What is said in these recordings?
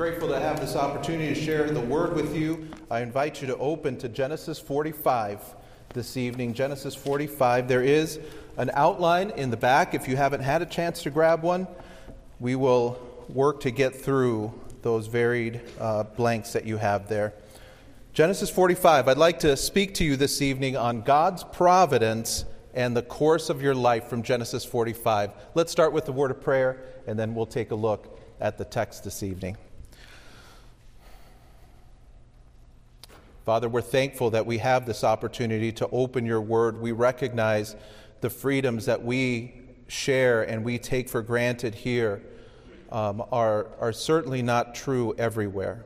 grateful to have this opportunity to share the word with you. I invite you to open to Genesis 45 this evening. Genesis 45. There is an outline in the back. If you haven't had a chance to grab one, we will work to get through those varied uh, blanks that you have there. Genesis 45. I'd like to speak to you this evening on God's providence and the course of your life from Genesis 45. Let's start with the word of prayer, and then we'll take a look at the text this evening. Father, we're thankful that we have this opportunity to open your word. We recognize the freedoms that we share and we take for granted here um, are, are certainly not true everywhere.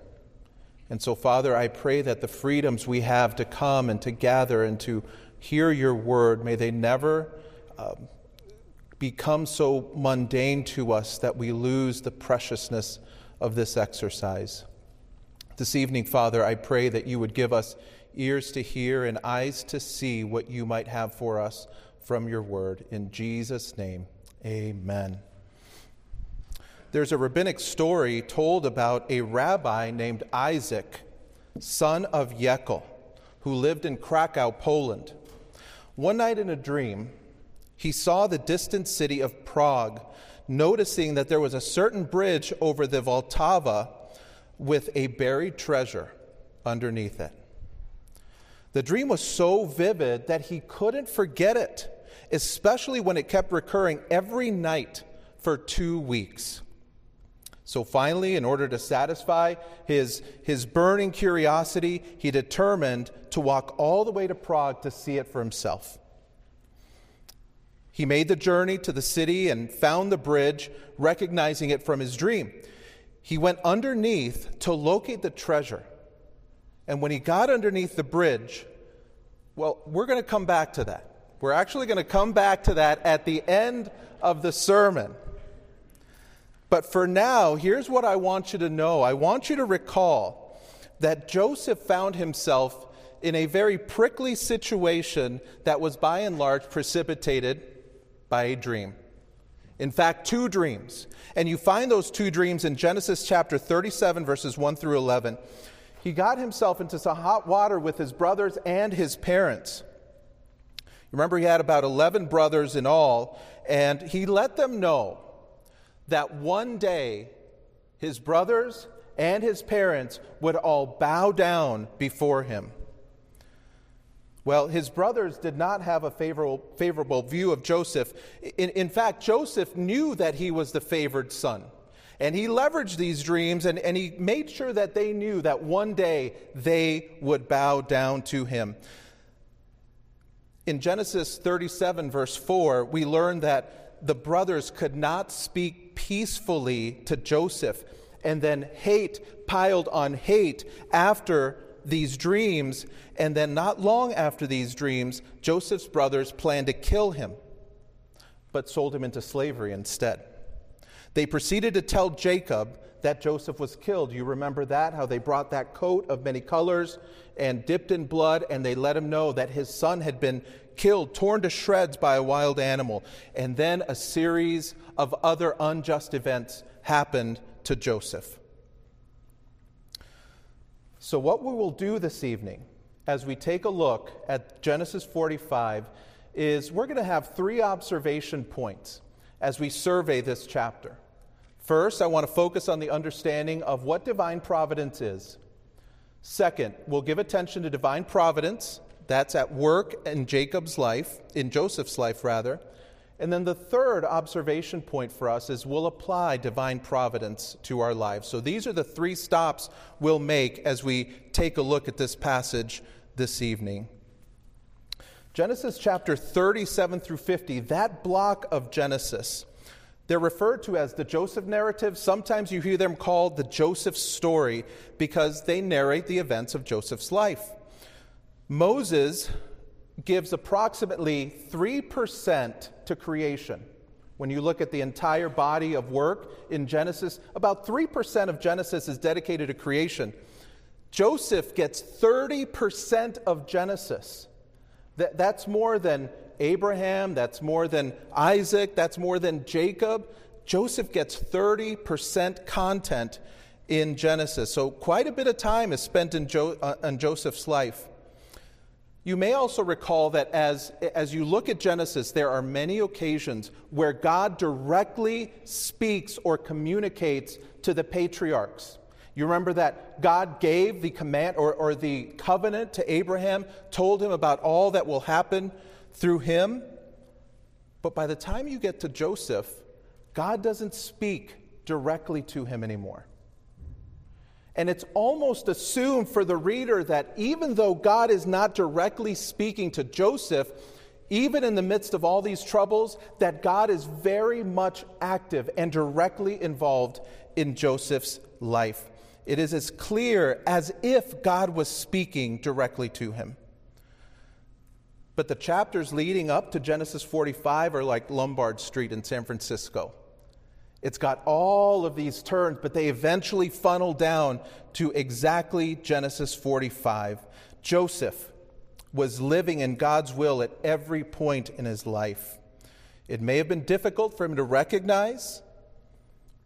And so, Father, I pray that the freedoms we have to come and to gather and to hear your word, may they never um, become so mundane to us that we lose the preciousness of this exercise. This evening, Father, I pray that you would give us ears to hear and eyes to see what you might have for us from your word. In Jesus' name, amen. There's a rabbinic story told about a rabbi named Isaac, son of Yekel, who lived in Krakow, Poland. One night in a dream, he saw the distant city of Prague, noticing that there was a certain bridge over the Vltava with a buried treasure underneath it. The dream was so vivid that he couldn't forget it, especially when it kept recurring every night for two weeks. So finally, in order to satisfy his, his burning curiosity, he determined to walk all the way to Prague to see it for himself. He made the journey to the city and found the bridge, recognizing it from his dream he went underneath to locate the treasure. And when he got underneath the bridge, well, we're going to come back to that. We're actually going to come back to that at the end of the sermon. But for now, here's what I want you to know I want you to recall that Joseph found himself in a very prickly situation that was by and large precipitated by a dream. In fact, two dreams. And you find those two dreams in Genesis chapter 37, verses 1 through 11. He got himself into some hot water with his brothers and his parents. Remember, he had about 11 brothers in all, and he let them know that one day his brothers and his parents would all bow down before him. Well, his brothers did not have a favorable, favorable view of Joseph. In, in, fact, Joseph knew that he was the favored son. And he leveraged these dreams and, and he made sure that they knew that one day they would bow down to him. In Genesis 37, verse 4, we learn that the brothers could not speak peacefully to Joseph, and then hate piled on hate after these dreams, and then not long after these dreams, Joseph's brothers planned to kill him, but sold him into slavery instead. They proceeded to tell Jacob that Joseph was killed. You remember that? How they brought that coat of many colors and dipped in blood, and they let him know that his son had been killed, torn to shreds by a wild animal. And then a series of other unjust events happened to Joseph. So, what we will do this evening as we take a look at Genesis 45 is we're going to have three observation points as we survey this chapter. First, I want to focus on the understanding of what divine providence is. Second, we'll give attention to divine providence. That's at work in Jacob's life, in Joseph's life, rather. And then the third observation point for us is we'll apply divine providence to our lives. So these are the three stops we'll make as we take a look at this passage this evening. Genesis chapter 37 through 50, that block of Genesis, they're referred to as the Joseph narrative. Sometimes you hear them called the Joseph story because they narrate the events of Joseph's life. Moses gives approximately 3% to creation. When you look at the entire body of work in Genesis, about 3% of Genesis is dedicated to creation. Joseph gets 30% of Genesis. That, that's more than Abraham, that's more than Isaac, that's more than Jacob. Joseph gets 30% content, in Genesis. So, quite a bit of time is spent in, jo- uh, in Joseph's life. You may also recall that as, as you look at Genesis, there are many occasions where God directly speaks or communicates to the patriarchs. You remember that God gave the command or, or the covenant to Abraham, told him about all that will happen through him. But by the time you get to Joseph, God doesn't speak directly to him anymore. And it's almost assumed for the reader that even though God is not directly speaking to Joseph, even in the midst of all these troubles, that God is very much active and directly involved in Joseph's life. It is as clear as if God was speaking directly to him. But the chapters leading up to Genesis 45 are like Lombard Street in San Francisco. It's got all of these turns, but they eventually funnel down to exactly Genesis 45. Joseph was living in God's will at every point in his life. It may have been difficult for him to recognize,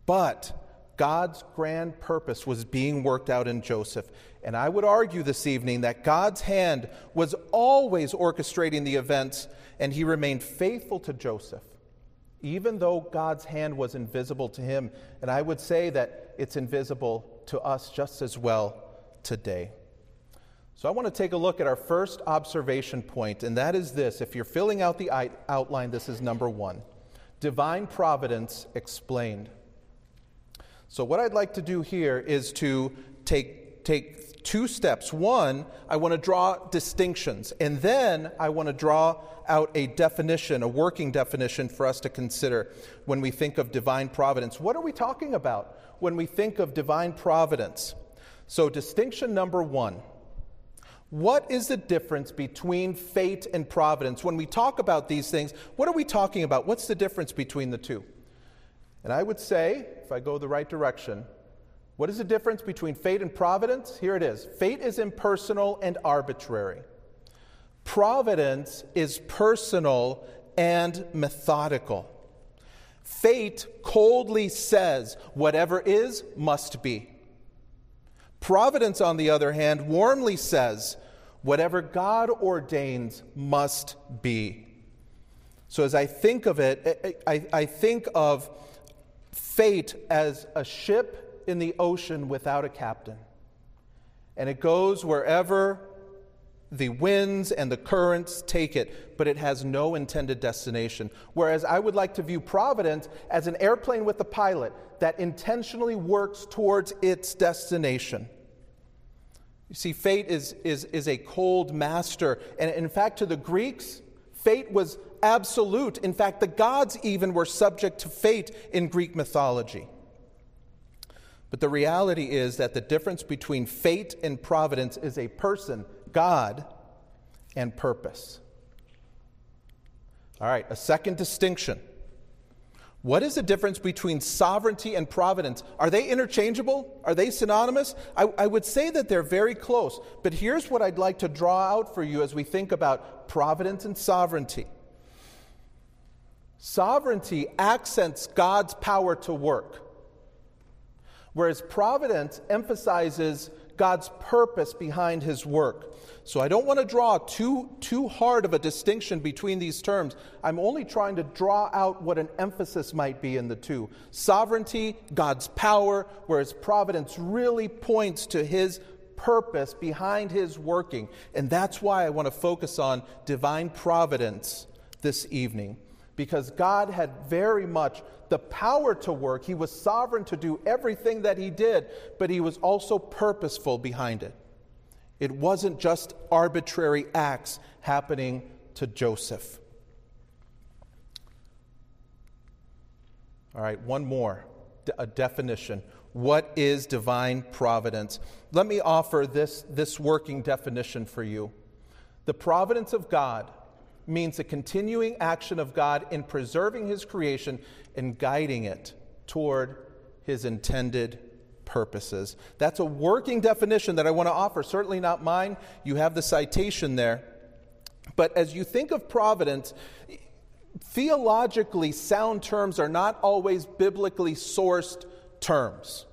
but God's grand purpose was being worked out in Joseph. And I would argue this evening that God's hand was always orchestrating the events, and he remained faithful to Joseph even though God's hand was invisible to him. And I would say that it's invisible to us just as well today. So I want to take a look at our first observation point, and that is this. If you're filling out the outline, this is number one Divine Providence Explained. So, what I'd like to do here is to take, take two steps. One, I want to draw distinctions, and then I want to draw out a definition, a working definition for us to consider when we think of divine providence. What are we talking about when we think of divine providence? So, distinction number one. What is the difference between fate and providence? When we talk about these things, what are we talking about? What's the difference between the two? And I would say, if I go the right direction, what is the difference between fate and providence? Here it is fate is impersonal and arbitrary. Providence is personal and methodical. Fate coldly says, whatever is, must be. Providence, on the other hand, warmly says, whatever God ordains must be. So, as I think of it, I, I, think of fate as a ship in the ocean without a captain. And it goes wherever the winds and the currents take it, but it has no intended destination. Whereas I would like to view Providence as an airplane with a pilot that intentionally works towards its destination. You see, fate is, is, is a cold master. And in fact, to the Greeks, fate was absolute. In fact, the gods even were subject to fate in Greek mythology. But the reality is that the difference between fate and providence is a person God and purpose. All right, a second distinction. What is the difference between sovereignty and providence? Are they interchangeable? Are they synonymous? I, I, would say that they're very close, but here's what I'd like to draw out for you as we think about providence and sovereignty. Sovereignty accents God's power to work, whereas providence emphasizes God's purpose behind his work. So I don't want to draw too, too hard of a distinction between these terms. I'm only trying to draw out what an emphasis might be in the two sovereignty, God's power, whereas providence really points to his purpose behind his working. And that's why I want to focus on divine providence this evening. Because God had very much the power to work. He was sovereign to do everything that he did, but he was also purposeful behind it. It wasn't just arbitrary acts happening to Joseph. All right, one more a definition. What is divine providence? Let me offer this, this working definition for you. The providence of God means the continuing action of God in preserving His creation and guiding it toward His intended purposes. That's a working definition that I want to offer, certainly not mine. You have the citation there. But as you think of providence, theologically sound terms are not always biblically sourced terms.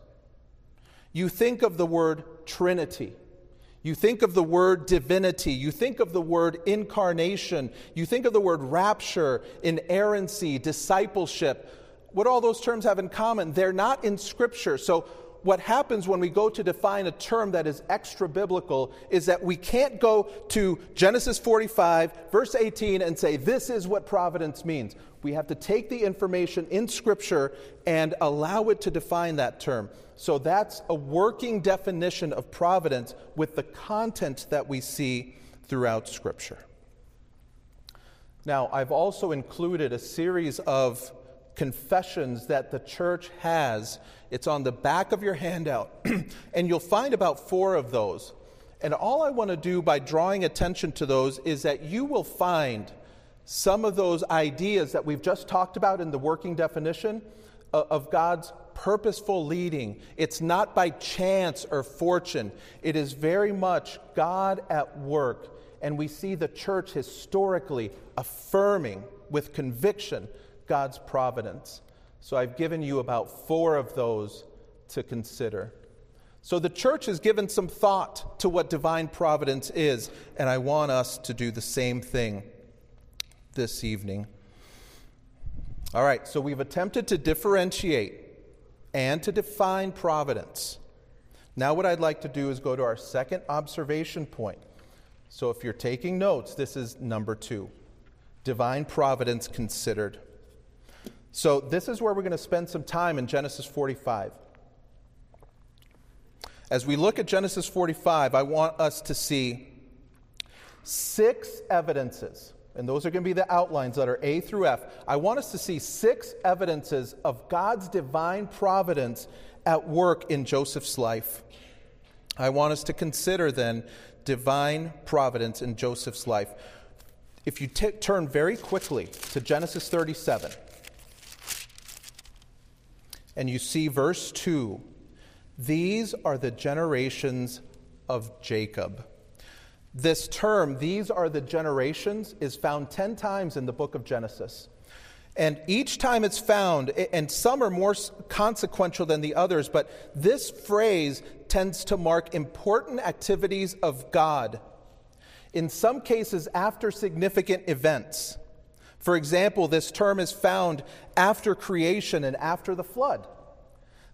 you think of the word Trinity. You think of the word divinity. You think of the word incarnation. You think of the word rapture, inerrancy, discipleship. What all those terms have in common? They're not in Scripture. So what happens when we go to define a term that is extra biblical is that we can't go to Genesis 45, verse 18, and say, This is what providence means. We have to take the information in Scripture and allow it to define that term. So that's a working definition of providence with the content that we see throughout Scripture. Now, I've also included a series of confessions that the church has. It's on the back of your handout, and you'll find about four of those. And all I want to do by drawing attention to those is that you will find some of those ideas that we've just talked about in the working definition of God's purposeful leading. It's not by chance or fortune, it is very much God at work. And we see the church historically affirming with conviction God's providence. So I've given you about four of those to consider. So the church has given some thought to what divine providence is, and I want us to do the same thing this evening. All right, so we've attempted to differentiate and to define providence. Now, what I'd like to do is go to our second observation point. So, if you're taking notes, this is number two divine providence considered. So, this is where we're going to spend some time in Genesis 45. As we look at Genesis 45, I want us to see six evidences, and those are going to be the outlines that are A through F. I want us to see six evidences of God's divine providence at work in Joseph's life. I want us to consider then divine providence in Joseph's life. If you t- turn very quickly to Genesis 37, and you see verse 2 these are the generations of Jacob. This term, these are the generations, is found 10 times in the book of Genesis. And each time it's found, and some are more consequential than the others, but this phrase tends to mark important activities of God. In some cases, after significant events. For example, this term is found after creation and after the flood.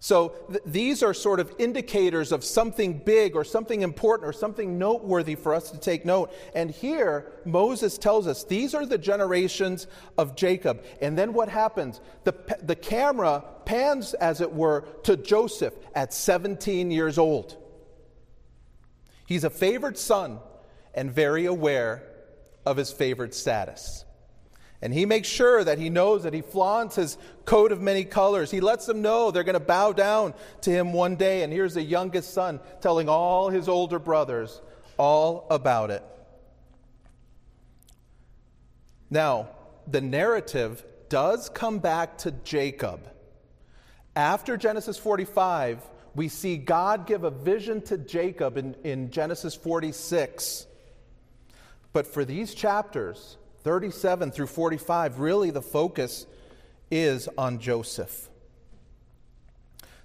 So th- these are sort of indicators of something big or something important or something noteworthy for us to take note. And here, Moses tells us these are the generations of Jacob. And then what happens? The, the camera pans, as it were, to Joseph at 17 years old. He's a favored son and very aware of his favored status. And he makes sure that he knows that he flaunts his coat of many colors. He lets them know they're going to bow down to him one day. And here's the youngest son telling all his older brothers all about it. Now, the narrative does come back to Jacob. After Genesis 45, we see God give a vision to Jacob in, in Genesis 46. But for these chapters, 37 through 45, really the focus is on Joseph.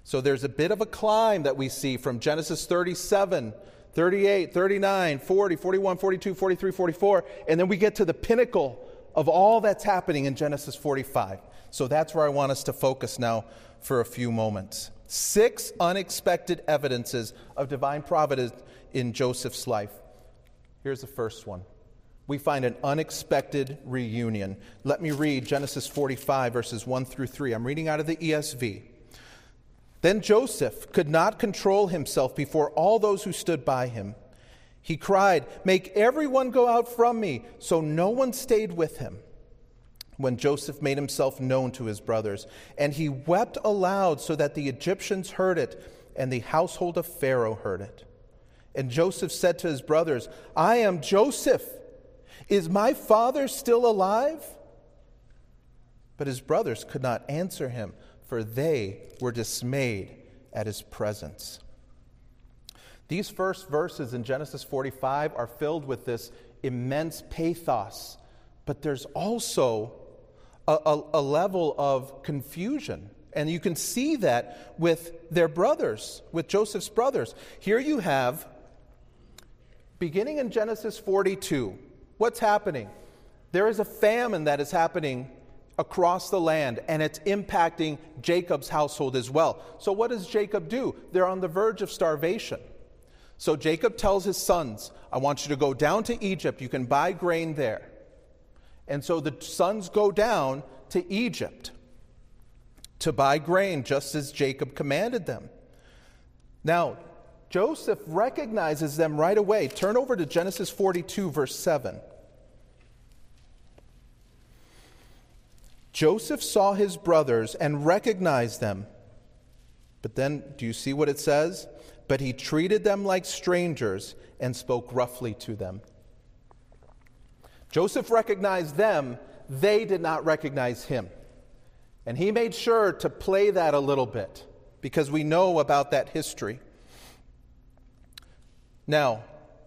So there's a bit of a climb that we see from Genesis 37, 38, 39, 40, 41, 42, 43, 44, and then we get to the pinnacle of all that's happening in Genesis 45. So that's where I want us to focus now for a few moments. Six unexpected evidences of divine providence in Joseph's life. Here's the first one we find an unexpected reunion. Let me read Genesis 45, verses 1 through 3. I'm reading out of the ESV. Then Joseph could not control himself before all those who stood by him. He cried, Make everyone go out from me. So no one stayed with him when Joseph made himself known to his brothers. And he wept aloud so that the Egyptians heard it, and the household of Pharaoh heard it. And Joseph said to his brothers, I am Joseph. Is my father still alive? But his brothers could not answer him, for they were dismayed at his presence. These first verses in Genesis 45 are filled with this immense pathos, but there's also a, a, a level of confusion And you can see that with their brothers, with Joseph's brothers. Here you have, beginning in Genesis 42, what's happening? There is a famine that is happening across the land, and it's impacting Jacob's household as well. So, what does Jacob do? They're on the verge of starvation. So, Jacob tells his sons, I want you to go down to Egypt. You can buy grain there. And so the sons go down to Egypt to buy grain, just as Jacob commanded them. Now, Joseph recognizes them right away. Turn over to Genesis 42, verse 7. Joseph saw his brothers and recognized them. But then, do you see what it says? But he treated them like strangers and spoke roughly to them. Joseph recognized them, they did not recognize him. And he made sure to play that a little bit because we know about that history. Now,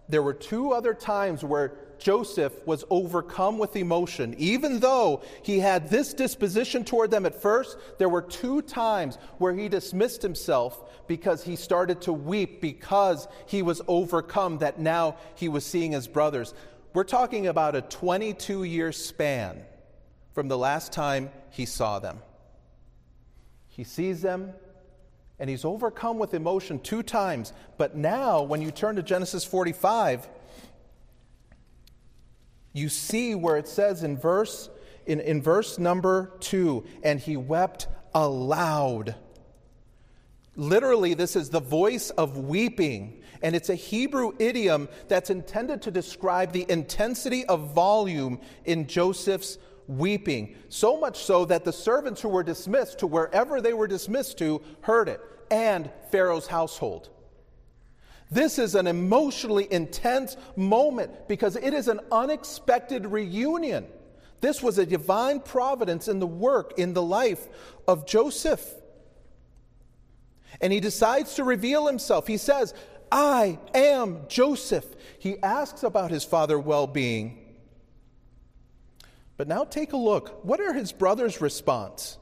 there were two other times where Joseph was overcome with emotion. Even though he had this disposition toward them at first, there were two times where he dismissed himself because he started to weep because he was overcome that now he was seeing his brothers. We're talking about a 22 year span from the last time he saw them. He sees them, and he's overcome with emotion two times. But now, when you turn to Genesis 45, you see where it says in verse, in, in verse number two, and he wept aloud. Literally, this is the voice of weeping, and it's a Hebrew idiom that's intended to describe the intensity of volume in Joseph's weeping. So much so that the servants who were dismissed to wherever they were dismissed to heard it, and Pharaoh's household. This is an emotionally intense moment because it is an unexpected reunion. This was a divine providence in the work, in the life of Joseph. And he decides to reveal himself. He says, I am Joseph. He asks about his father well being. But now take a look. What are his brothers' response?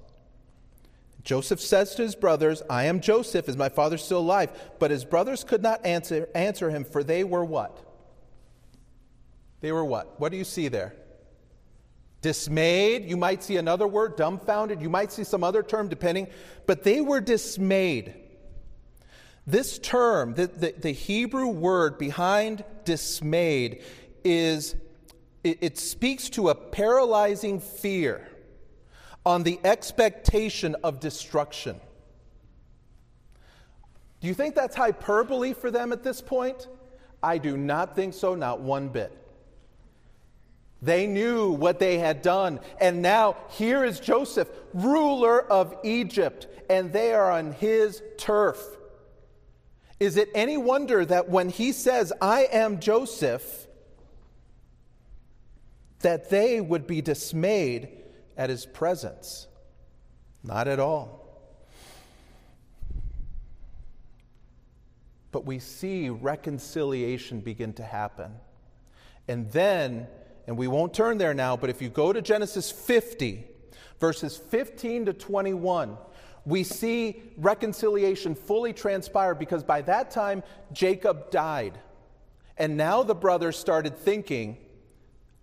Joseph says to his brothers, I am Joseph. Is my father still alive? But his brothers could not answer, answer him, for they were what? They were what? What do you see there? Dismayed. You might see another word, dumbfounded. You might see some other term, depending. But they were dismayed. This term, the, the, the Hebrew word behind dismayed, is it, it speaks to a paralyzing fear on the expectation of destruction. Do you think that's hyperbole for them at this point? I do not think so, not one bit. They knew what they had done, and now here is Joseph, ruler of Egypt, and they are on his turf. Is it any wonder that when he says, I am Joseph, that they would be dismayed at his presence. Not at all. But we see reconciliation begin to happen. And then, and we won't turn there now, but if you go to Genesis 50, verses 15 to 21, we see reconciliation fully transpire because by that time Jacob died. And now the brothers started thinking,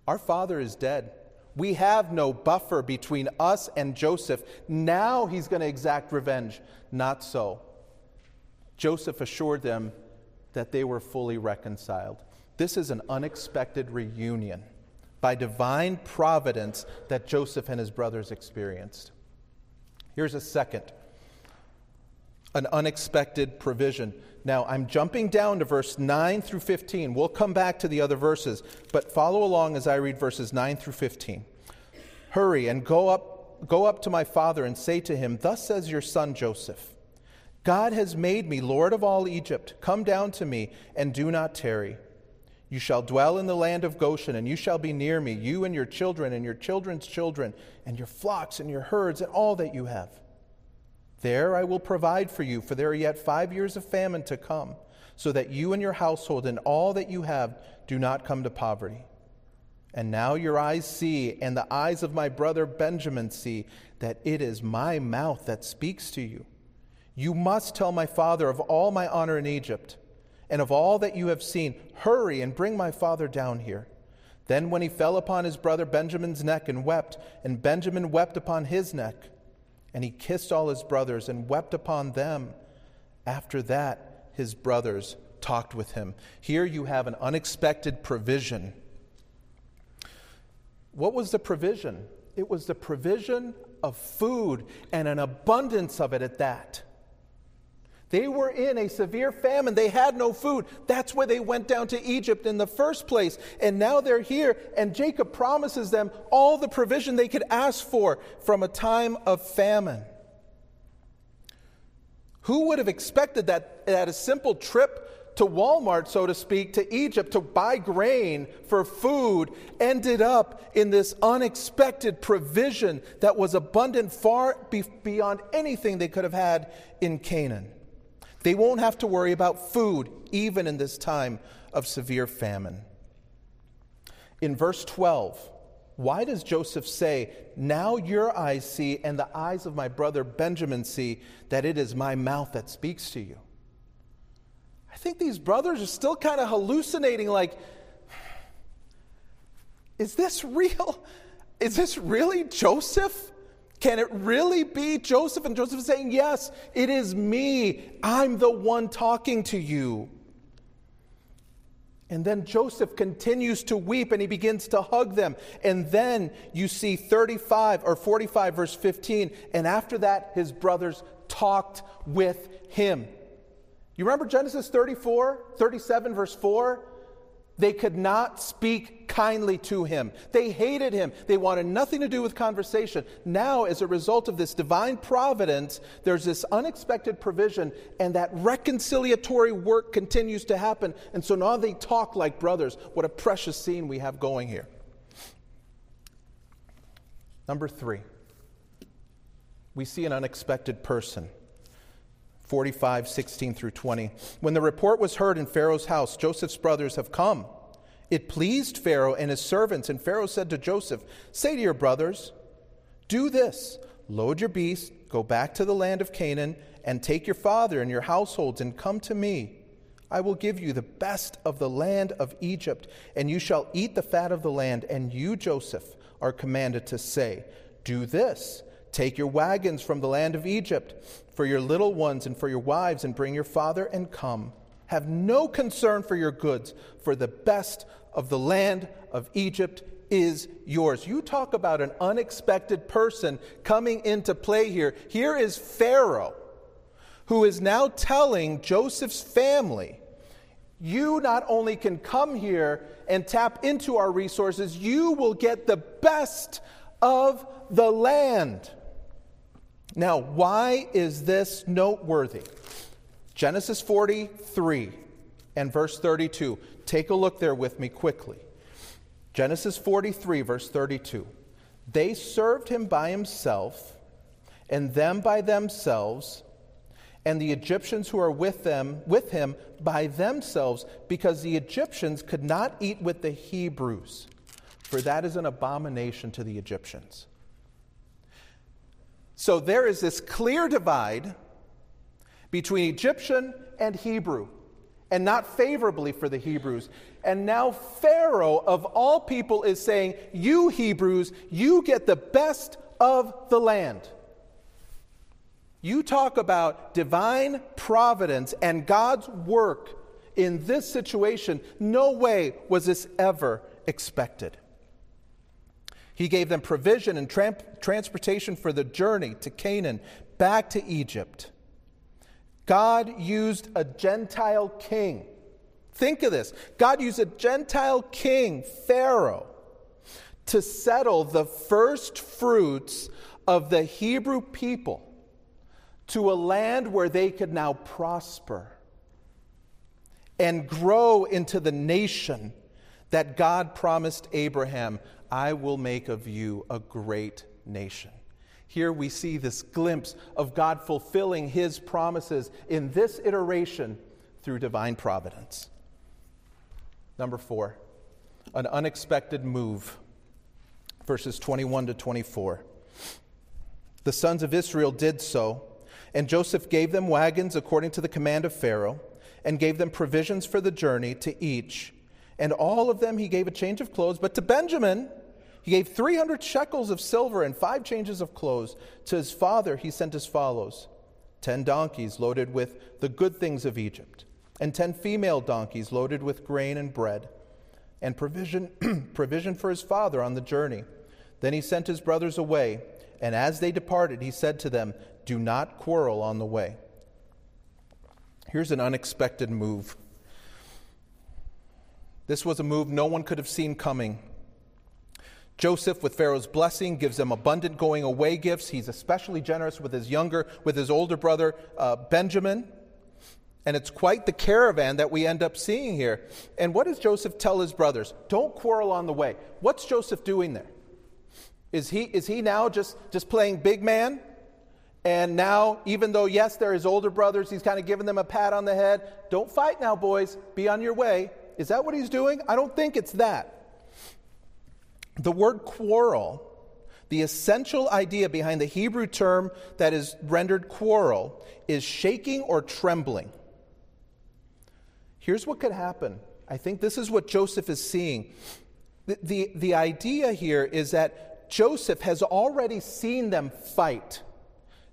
Our father is dead. We have no buffer between us and Joseph. Now he's going to exact revenge. Not so. Joseph assured them that they were fully reconciled. This is an unexpected reunion by divine providence that Joseph and his brothers experienced. Here's a second an unexpected provision. Now, I'm jumping down to verse 9 through 15. We'll come back to the other verses, but follow along as I read verses 9 through 15. Hurry and go up, go up to my father and say to him, Thus says your son Joseph God has made me Lord of all Egypt. Come down to me and do not tarry. You shall dwell in the land of Goshen, and you shall be near me, you and your children, and your children's children, and your flocks, and your herds, and all that you have. There I will provide for you, for there are yet five years of famine to come, so that you and your household and all that you have do not come to poverty. And now your eyes see, and the eyes of my brother Benjamin see, that it is my mouth that speaks to you. You must tell my father of all my honor in Egypt, and of all that you have seen. Hurry and bring my father down here. Then, when he fell upon his brother Benjamin's neck and wept, and Benjamin wept upon his neck, and he kissed all his brothers and wept upon them. After that, his brothers talked with him. Here you have an unexpected provision. What was the provision? It was the provision of food and an abundance of it at that. They were in a severe famine. They had no food. That's why they went down to Egypt in the first place. And now they're here, and Jacob promises them all the provision they could ask for from a time of famine. Who would have expected that, that a simple trip to Walmart, so to speak, to Egypt to buy grain for food, ended up in this unexpected provision that was abundant far beyond anything they could have had in Canaan? They won't have to worry about food, even in this time of severe famine. In verse 12, why does Joseph say, Now your eyes see, and the eyes of my brother Benjamin see, that it is my mouth that speaks to you? I think these brothers are still kind of hallucinating, like, is this real? Is this really Joseph? Can it really be Joseph? And Joseph is saying, Yes, it is me. I'm the one talking to you. And then Joseph continues to weep and he begins to hug them. And then you see 35 or 45, verse 15. And after that, his brothers talked with him. You remember Genesis 34, 37, verse 4? They could not speak kindly to him. They hated him. They wanted nothing to do with conversation. Now, as a result of this divine providence, there's this unexpected provision, and that reconciliatory work continues to happen. And so now they talk like brothers. What a precious scene we have going here. Number three, we see an unexpected person. 45, 16 through 20. When the report was heard in Pharaoh's house, Joseph's brothers have come. It pleased Pharaoh and his servants, and Pharaoh said to Joseph, Say to your brothers, Do this load your beasts, go back to the land of Canaan, and take your father and your households, and come to me. I will give you the best of the land of Egypt, and you shall eat the fat of the land. And you, Joseph, are commanded to say, Do this Take your wagons from the land of Egypt for your little ones and for your wives, and bring your father and come. Have no concern for your goods, for the best of the land of Egypt is yours. You talk about an unexpected person coming into play here. Here is Pharaoh, who is now telling Joseph's family, You not only can come here and tap into our resources, you will get the best of the land. Now, why is this noteworthy? Genesis 43 and verse 32. Take a look there with me quickly. Genesis 43, verse 32. They served him by himself, and them by themselves, and the Egyptians who are with them with him by themselves, because the Egyptians could not eat with the Hebrews, for that is an abomination to the Egyptians. So there is this clear divide between Egyptian and Hebrew, and not favorably for the Hebrews. And now Pharaoh, of all people, is saying, You Hebrews, you get the best of the land. You talk about divine providence and God's work in this situation. No way was this ever expected. He gave them provision and transportation for the journey to Canaan, back to Egypt. God used a Gentile king. Think of this God used a Gentile king, Pharaoh, to settle the first fruits of the Hebrew people to a land where they could now prosper and grow into the nation that God promised Abraham I will make of you a great nation. Here we see this glimpse of God fulfilling his promises in this iteration through divine providence. Number four, an unexpected move. Verses 21 to 24. The sons of Israel did so, and Joseph gave them wagons according to the command of Pharaoh, and gave them provisions for the journey to each. And all of them he gave a change of clothes, but to Benjamin he gave 300 shekels of silver and five changes of clothes. To his father he sent as follows ten donkeys loaded with the good things of Egypt, and ten female donkeys loaded with grain and bread, and provision, provision for his father on the journey. Then he sent his brothers away, and as they departed, he said to them, Do not quarrel on the way. Here's an unexpected move. This was a move no one could have seen coming. Joseph, with Pharaoh's blessing, gives them abundant going away gifts. He's especially generous with his younger, with his older brother, uh, Benjamin. And it's quite the caravan that we end up seeing here. And what does Joseph tell his brothers? Don't quarrel on the way. What's Joseph doing there? Is he, is he now just, just playing big man? And now, even though, yes, they're his older brothers, he's kind of giving them a pat on the head. Don't fight now, boys. Be on your way. Is that what he's doing? I don't think it's that. The word quarrel, the essential idea behind the Hebrew term that is rendered quarrel, is shaking or trembling. Here's what could happen. I think this is what Joseph is seeing. The, the, the idea here is that Joseph has already seen them fight.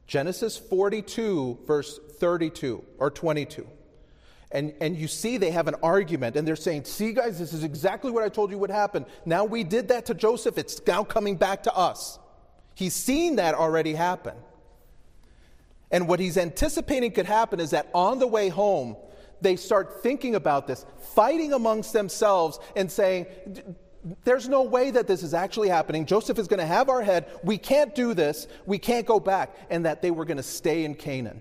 Genesis 42, verse 32 or 22 and, and you see they have an argument and they're saying, See, guys, this is exactly what I told you would happen. Now we did that to Joseph, it's now coming back to us. He's seen that already happen. And what he's anticipating could happen is that on the way home, they start thinking about this, fighting amongst themselves, and saying, There's no way that this is actually happening. Joseph is going to have our head. We can't do this. We can't go back. And that they were going to stay in Canaan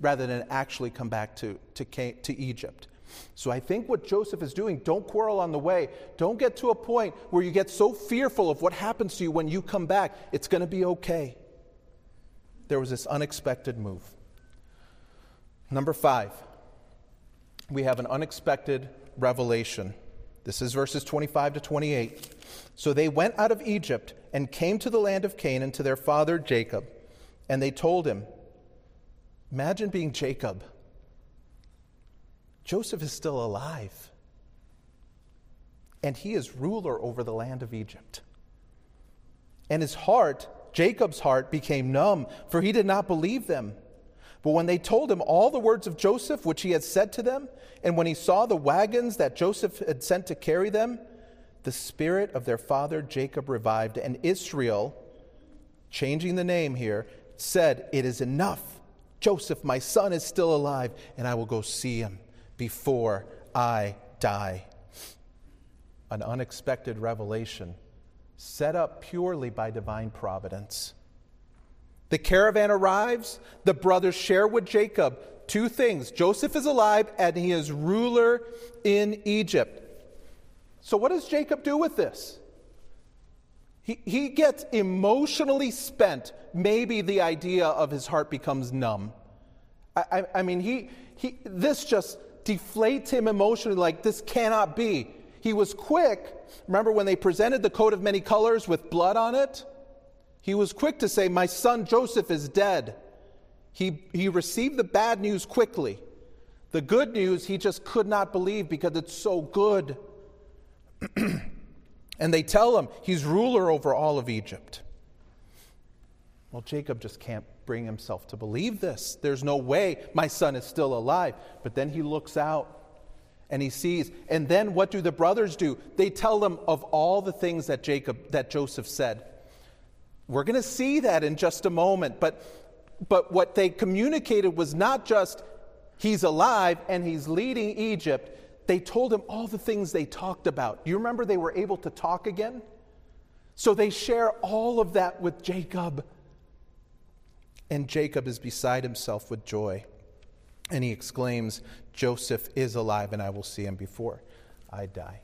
rather than actually come back to, to, to Egypt. So I think what Joseph is doing, don't quarrel on the way. Don't get to a point where you get so fearful of what happens to you when you come back. It's going to be okay. There was this unexpected move. Number five, we have an unexpected revelation. This is verses 25 to 28. So they went out of Egypt and came to the land of Canaan to their father Jacob, and they told him, Imagine being Jacob. Joseph is still alive, and he is ruler over the land of Egypt. And his heart, Jacob's heart, became numb, for he did not believe them. But when they told him all the words of Joseph, which he had said to them, and when he saw the wagons that Joseph had sent to carry them, the spirit of their father Jacob revived, and Israel, changing the name here, said, It is enough. Joseph, my son, is still alive, and I will go see him before I die. An unexpected revelation set up purely by divine providence. The caravan arrives, the brothers share with Jacob two things Joseph is alive, and he is ruler in Egypt. So, what does Jacob do with this? He, he gets emotionally spent. Maybe the idea of his heart becomes numb. I, I, I mean, he, he, this just deflates him emotionally like this cannot be. He was quick. Remember when they presented the coat of many colors with blood on it? He was quick to say, My son Joseph is dead. He, he received the bad news quickly. The good news he just could not believe because it's so good. And they tell him he's ruler over all of Egypt. Well, Jacob just can't bring himself to believe this. There's no way my son is still alive. But then he looks out and he sees. And then what do the brothers do? They tell them of all the things that Jacob that Joseph said. We're going to see that in just a moment, but but what they communicated was not just he's alive and he's leading Egypt they told him all the things they talked about. You remember they were able to talk again? So they share all of that with Jacob. And Jacob is beside himself with joy. And he exclaims, Joseph is alive, and I will see him before I die.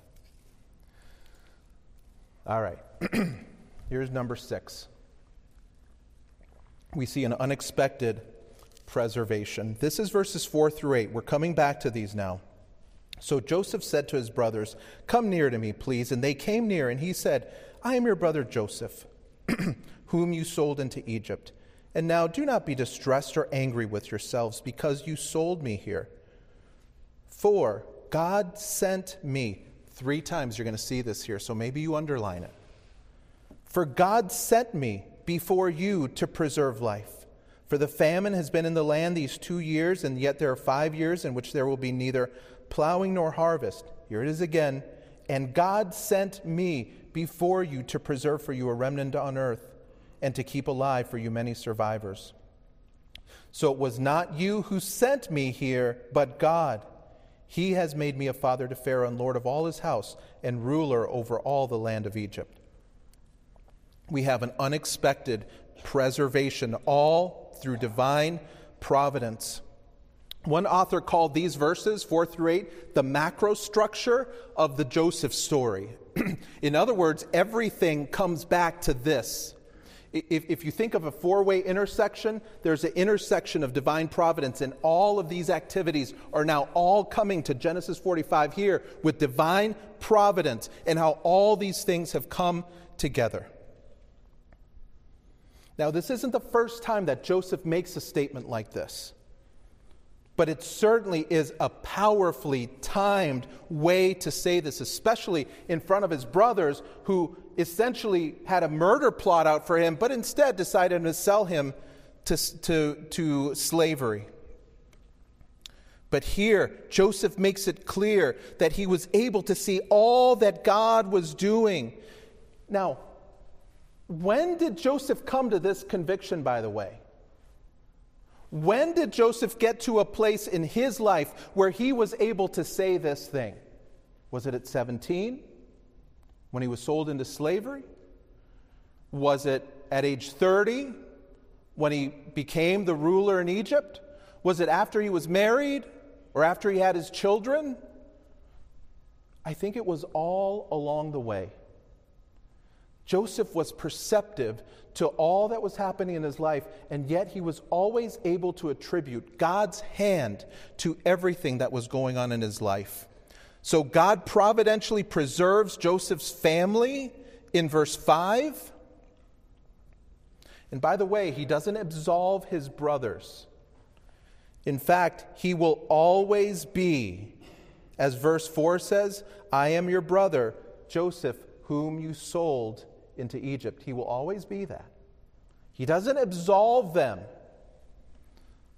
All right, here's number six. We see an unexpected preservation. This is verses four through eight. We're coming back to these now. So Joseph said to his brothers, Come near to me, please. And they came near, and he said, I am your brother Joseph, whom you sold into Egypt. And now do not be distressed or angry with yourselves because you sold me here. For God sent me. Three times you're going to see this here, so maybe you underline it. For God sent me before you to preserve life. For the famine has been in the land these two years, and yet there are five years in which there will be neither plowing nor harvest. Here it is again. And God sent me before you to preserve for you a remnant on earth and to keep alive for you many survivors. So it was not you who sent me here, but God. He has made me a father to Pharaoh and lord of all his house and ruler over all the land of Egypt. We have an unexpected preservation, all through divine providence. One author called these verses, 4 through 8, the macro structure of the Joseph story. In other words, everything comes back to this. If, if you think of a four way intersection, there's an intersection of divine providence, and all of these activities are now all coming to Genesis 45 here with divine providence and how all these things have come together. Now, this isn't the first time that Joseph makes a statement like this but it certainly is a powerfully timed way to say this, especially in front of his brothers who essentially had a murder plot out for him, but instead decided to sell him to, to, to slavery. But here, Joseph makes it clear that he was able to see all that God was doing. Now, when did Joseph come to this conviction, by the way? When did Joseph get to a place in his life where he was able to say this thing? Was it at 17 when he was sold into slavery? Was it at age 30 when he became the ruler in Egypt? Was it after he was married or after he had his children? I think it was all along the way. Joseph was perceptive to all that was happening in his life, and yet he was always able to attribute God's hand to everything that was going on in his life. So God providentially preserves Joseph's family in verse 5. And by the way, he doesn't absolve his brothers. In fact, he will always be, as verse 4 says, I am your brother, Joseph, whom you sold into Egypt. He will always be that. He doesn't absolve them,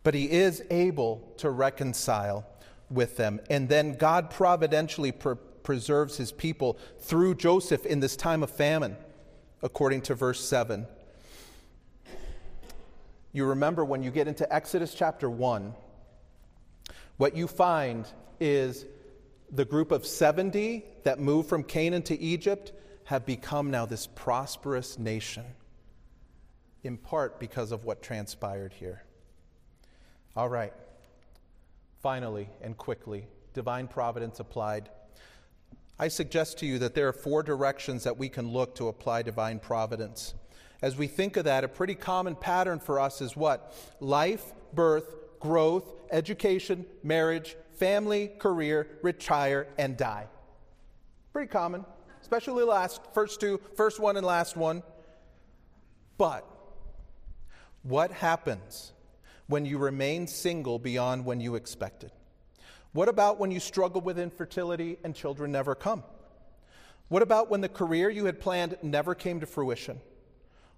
but he is able to reconcile with them. And then God providentially pre- preserves his people through Joseph in this time of famine, according to verse 7. You remember when you get into Exodus chapter 1, what you find is the group of 70 that moved from Canaan to Egypt have become now this prosperous nation, in part because of what transpired here. All right. Finally and quickly, divine providence applied. I suggest to you that there are four directions that we can look to apply divine providence. As we think of that, a pretty common pattern for us is what? Life, birth, growth, education, marriage, family, career, retire, and die. Pretty common especially last first two, first one and last one. But what happens when you remain single beyond when you expected? What about when you struggle with infertility and children never come? What about when the career you had planned never came to fruition?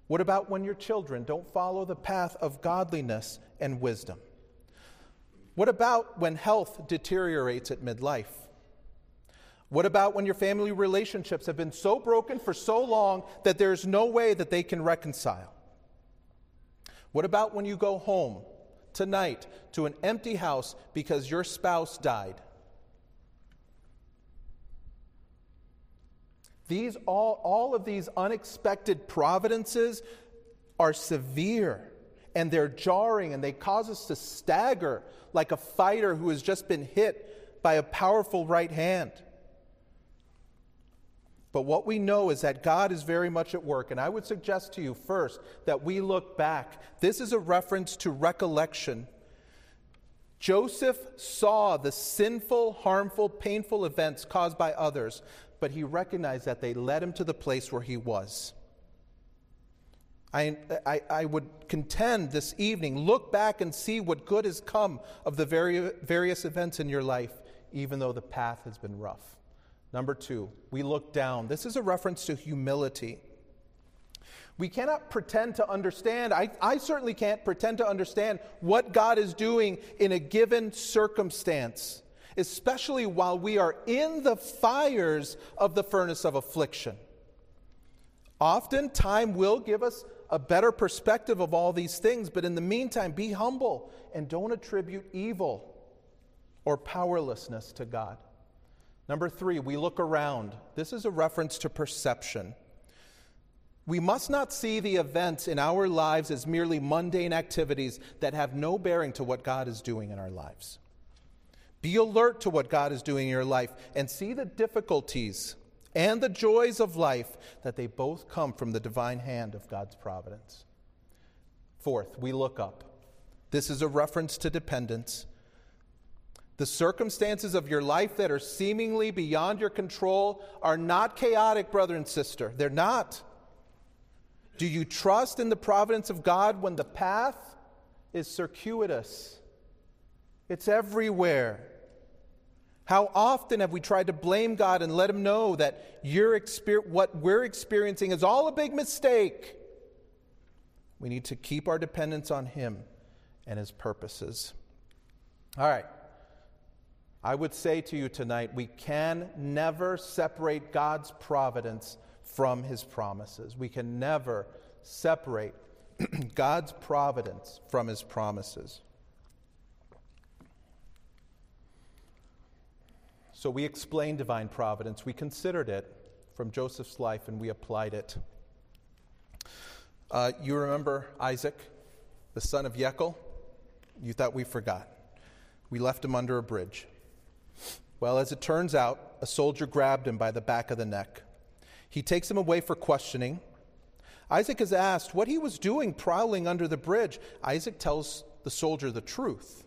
What about when your children don't follow the path of godliness and wisdom? What about when health deteriorates at midlife? What about when your family relationships have been so broken for so long that there's no way that they can reconcile? What about when you go home tonight to an empty house because your spouse died? These all, all of these unexpected providences are severe and they're jarring and they cause us to stagger like a fighter who has just been hit by a powerful right hand. But what we know is that God is very much at work. And I would suggest to you first that we look back. This is a reference to recollection. Joseph saw the sinful, harmful, painful events caused by others, but he recognized that they led him to the place where he was. I, I, I, would contend this evening look back and see what good has come of the very, various events in your life, even though the path has been rough. Number two, we look down. This is a reference to humility. We cannot pretend to understand, I, I certainly can't pretend to understand what God is doing in a given circumstance, especially while we are in the fires of the furnace of affliction. Often, time will give us a better perspective of all these things, but in the meantime, be humble and don't attribute evil or powerlessness to God. Number three, we look around. This is a reference to perception. We must not see the events in our lives as merely mundane activities that have no bearing to what God is doing in our lives. Be alert to what God is doing in your life and see the difficulties and the joys of life that they both come from the divine hand of God's providence. Fourth, we look up. This is a reference to dependence. The circumstances of your life that are seemingly beyond your control are not chaotic, brother and sister. They're not. Do you trust in the providence of God when the path is circuitous? It's everywhere. How often have we tried to blame God and let Him know that exper- what we're experiencing is all a big mistake? We need to keep our dependence on Him and His purposes. All right. I would say to you tonight, we can never separate God's providence from his promises. We can never separate God's providence from his promises. So we explained divine providence. We considered it from Joseph's life and we applied it. Uh, you remember Isaac, the son of Yechel? You thought we forgot. We left him under a bridge. Well, as it turns out, a soldier grabbed him by the back of the neck. He takes him away for questioning. Isaac is asked what he was doing prowling under the bridge. Isaac tells the soldier the truth.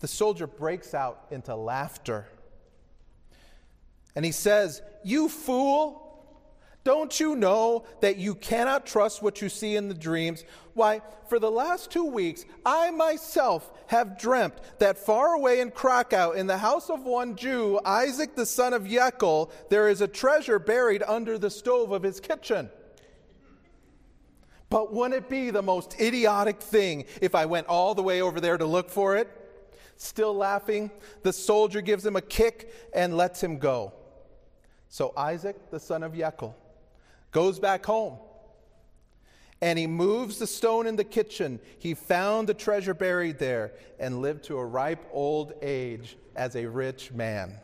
The soldier breaks out into laughter. And he says, You fool! Don't you know that you cannot trust what you see in the dreams? Why, for the last two weeks, I myself have dreamt that far away in Krakow, in the house of one Jew, Isaac the son of Yechel, there is a treasure buried under the stove of his kitchen. But wouldn't it be the most idiotic thing if I went all the way over there to look for it? Still laughing, the soldier gives him a kick and lets him go. So Isaac, the son of Yechel, goes back home and he moves the stone in the kitchen. He found the treasure buried there and lived to a ripe old age as a rich man.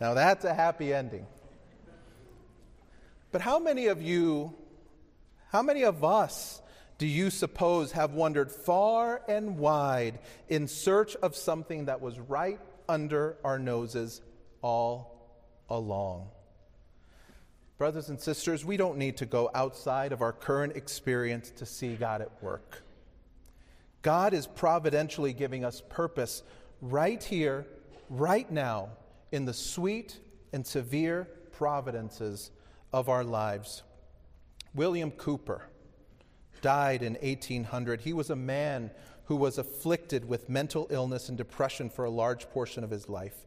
Now that's a happy ending. But how many of you, how many of us do you suppose have wandered far and wide in search of something that was right under our noses all along? Brothers and sisters, we don't need to go outside of our current experience to see God at work. God is providentially giving us purpose right here, right now, in the sweet and severe providences of our lives. William Cowper died in 1800. He was a man who was afflicted with mental illness and depression for a large portion of his life.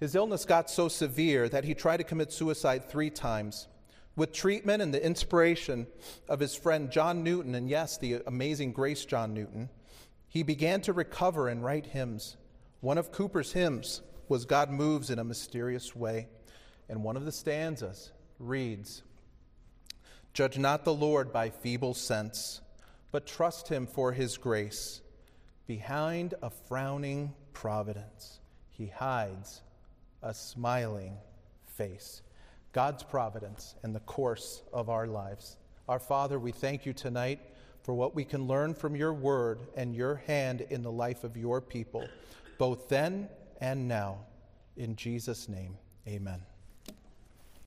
His illness got so severe that he tried to commit suicide three times. With treatment and the inspiration of his friend John Newton, and yes, the amazing Grace John Newton, he began to recover and write hymns. One of Cowper's hymns was God Moves in a Mysterious Way, and one of the stanzas reads Judge not the Lord by feeble sense, but trust him for his grace. Behind a frowning providence, he hides a smiling face. God's providence and the course of our lives. Our Father, we thank you tonight for what we can learn from your word and your hand in the life of your people, both then and now. In Jesus' name, amen.